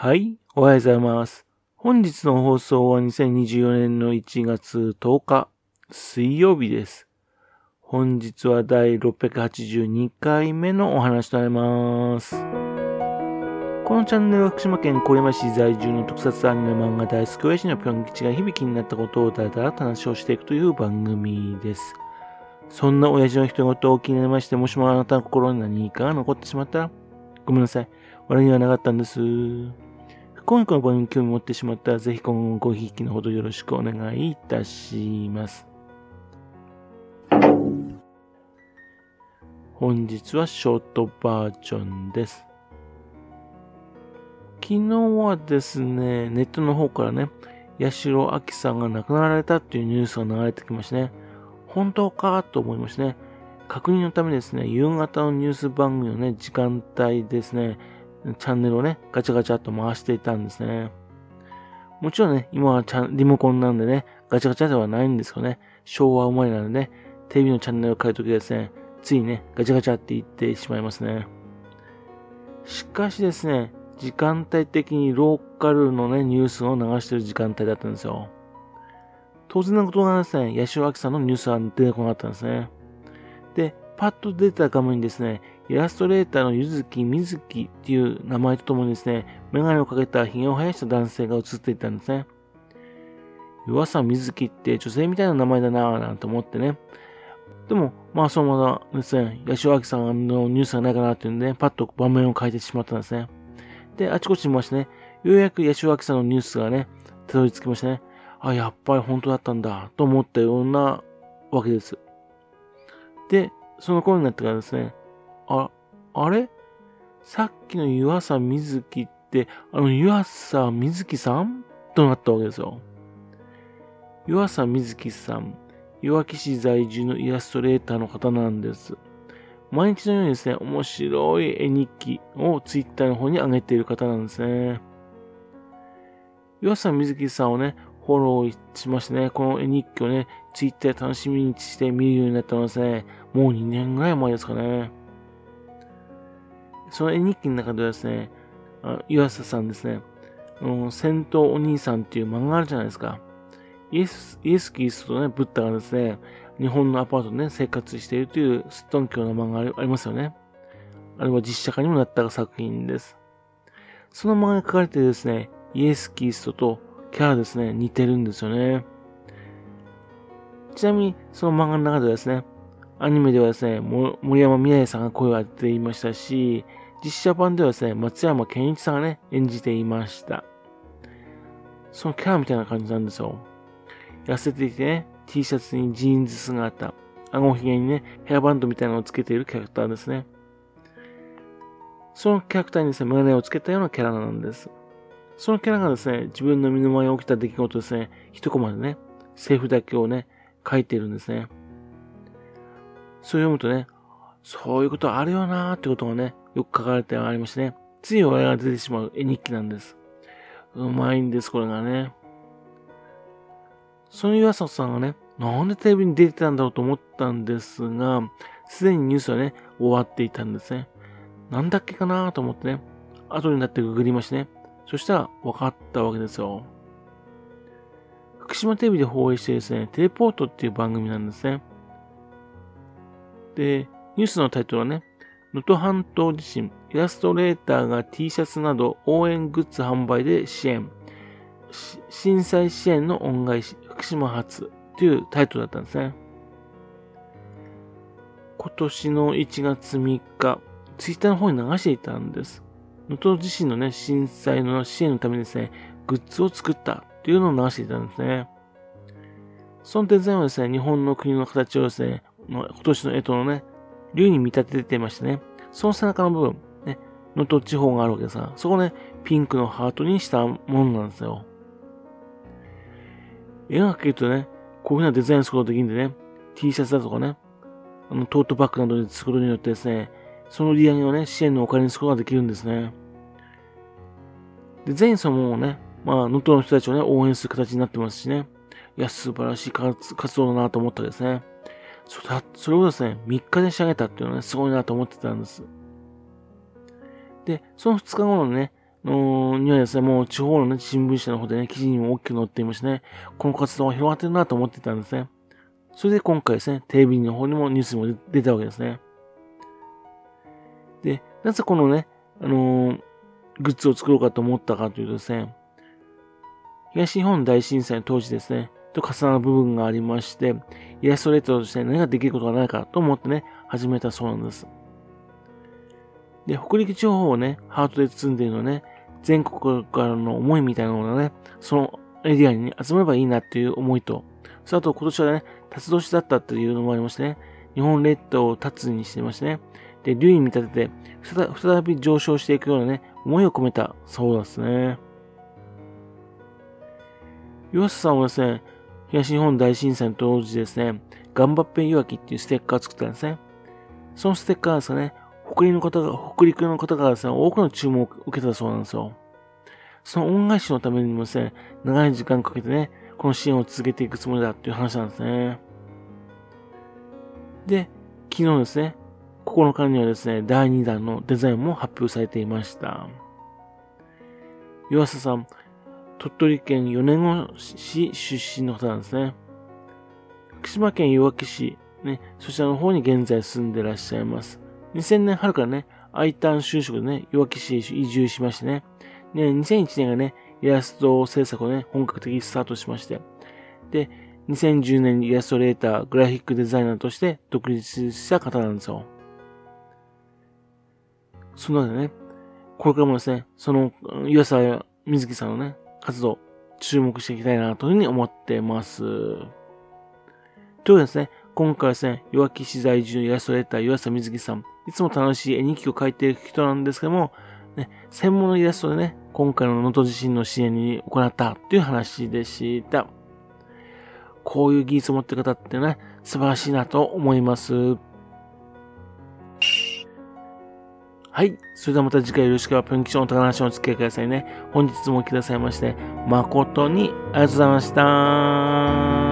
はい、おはようございます。本日の放送は2024年の1月10日、水曜日です。本日は第682回目のお話となります。このチャンネルは福島県郡山市在住の特撮アニメ漫画大好き親父のぴょん吉が響きになったことをだらだら話をしていくという番組です。そんな親父の人事を気になりまして、もしもあなたの心に何かが残ってしまったら、ごめんなさい。俺にはなかったんです。今回の番組に興味持ってしまったら、ぜひ今後ごひいきのほどよろしくお願いいたします。本日はショートバージョンです。昨日はですね、ネットの方からね、八代亜紀さんが亡くなられたっていうニュースが流れてきましたね。本当かと思いましたね。確認のためですね、夕方のニュース番組のね、時間帯ですね、チャンネルをね、ガチャガチャっと回していたんですね。もちろんね、今はリモコンなんでね、ガチャガチャではないんですけどね、昭和生まれなんでね、テレビのチャンネルを変えるときですね、ついね、ガチャガチャって言ってしまいますね。しかしですね、時間帯的にローカルのね、ニュースを流してる時間帯だったんですよ。当然のことがですね、八代亜紀さんのニュースは出てこなかったんですね。で、パッと出た画面にですね、イラストレーターのゆずきみずきっていう名前とともにですね、メガネをかけた髭を生やした男性が映っていたんですね。岩佐みずきって女性みたいな名前だなぁなんて思ってね。でも、まあそのままですね、八代亜紀さんのニュースがないかなっていうんで、ね、パッと場面を変えてしまったんですね。で、あちこち見ましてね、ようやく八代亜紀さんのニュースがね、たどり着きましたね。あ、やっぱり本当だったんだ、と思ったようなわけです。で、その頃になってからですね、あ、あれ？さっきの湯浅水木って、あの湯浅水木さん？となったわけですよ。湯浅水木さん、いわき市在住のイラストレーターの方なんです。毎日のようにですね、面白い絵日記をツイッターの方に上げている方なんですね。湯浅水木さんをね、フォローしましてね、この絵日記をね、ツイッターで楽しみにして見るようになったのですね、もう2年ぐらい前ですかね。その絵日記の中ではですね、あ岩佐さんですね、あの戦闘お兄さんっていう漫画あるじゃないですか。イエス、イエス・キリストとね、ブッダがですね、日本のアパートでね、生活しているというスットン教の漫画ありますよね。あれは実写化にもなった作品です。その漫画に書かれてですね、イエス・キリストとキャラですね、似てるんですよね。ちなみに、その漫画の中ではですね、アニメではですね、森山未来さんが声を当てていましたし、実写版ではですね、松山健一さんがね、演じていました。そのキャラみたいな感じなんですよ。痩せていてね、T シャツにジーンズ姿、顎ひげにね、ヘアバンドみたいなのをつけているキャラクターですね。そのキャラクターにですね、メガネをつけたようなキャラなんです。そのキャラがですね、自分の身の前に起きた出来事ですね、一コマでね、セリフだけをね、書いているんですね。そう読むとね、そういうことあるよなーってことがね、よく書かれてありましてね、つい笑いが出てしまう絵日記なんです。うまいんです、これがね。その岩里さんがね、なんでテレビに出てたんだろうと思ったんですが、すでにニュースはね、終わっていたんですね。なんだっけかなと思ってね、後になってググりましてね、そしたら分かったわけですよ。福島テレビで放映してですね、テレポートっていう番組なんですね。で、ニュースのタイトルはね、能登半島地震、イラストレーターが T シャツなど応援グッズ販売で支援。震災支援の恩返し、福島発というタイトルだったんですね。今年の1月3日、ツイッターの方に流していたんです。能登地震のね、震災の支援のためにですね、グッズを作ったというのを流していたんですね。そのデザインはですね、日本の国の形をですね、今年の干支のね、竜に見立てていましてね、その背中の部分、ね、能登地方があるわけですが、そこをね、ピンクのハートにしたものなんですよ。絵が描けるとね、こういうふうなデザインすることができるんでね、T シャツだとかね、あの、トートバッグなどで作ることによってですね、その利上げをね、支援のお金にすることができるんですね。で、全員そのもね、まあ、能登の人たちをね、応援する形になってますしね。いや、素晴らしい活動だなと思ったですね。それそれをですね、3日で仕上げたっていうのはね、すごいなと思ってたんです。で、その2日後のね、のにはですね、もう地方のね、新聞社の方でね、記事にも大きく載っていましてね、この活動が広がってるなと思ってたんですね。それで今回ですね、テレビの方にもニュースにも出たわけですね。なぜこのね、あのー、グッズを作ろうかと思ったかというとですね、東日本大震災の当時ですね、と重なる部分がありまして、イラストレーターとして何ができることがないかと思ってね、始めたそうなんです。で、北陸地方をね、ハートで包んでいるのね、全国からの思いみたいなものがね、そのエリアに、ね、集まればいいなっていう思いと、それと今年はね、辰年だったっていうのもありましてね、日本列島を立つにしてましてね、で、竜に見立てて、再び上昇していくようなね、思いを込めたそうなんですね。岩佐さんはですね、東日本大震災の当時ですね、頑張っぺいわきっていうステッカーを作ったんですね。そのステッカーですね、北陸の方が、北陸の方がですね、多くの注目を受けたそうなんですよ。その恩返しのためにもですね、長い時間かけてね、この支援を続けていくつもりだっていう話なんですね。で、昨日ですね、9日にはですね、第2弾のデザインも発表されていました。岩佐さん、鳥取県米子市出身の方なんですね。福島県いわき市、ね、そちらの方に現在住んでらっしゃいます。2000年春からね、I ターン就職でね、いわき市へ移住しましてね、ね、2001年がね、イラスト制作をね、本格的にスタートしまして、で、2010年にイラストレーター、グラフィックデザイナーとして独立した方なんですよ。その中でね、これからもですね、その、岩佐水木さんのね、活動、注目していきたいなというふうに思ってます。ということでですね、今回はですね、弱気市在住のイラストレーター、岩佐水木さん、いつも楽しい絵日記を描いている人なんですけども、ね、専門のイラストでね、今回の能登地震の支援に行ったという話でした。こういう技術を持ってる方ってね、素晴らしいなと思います。はい。それではまた次回よろしくは、ぴょん吉の高梨をお付き合いくださいね。本日もお聞きくださいまして、誠にありがとうございました。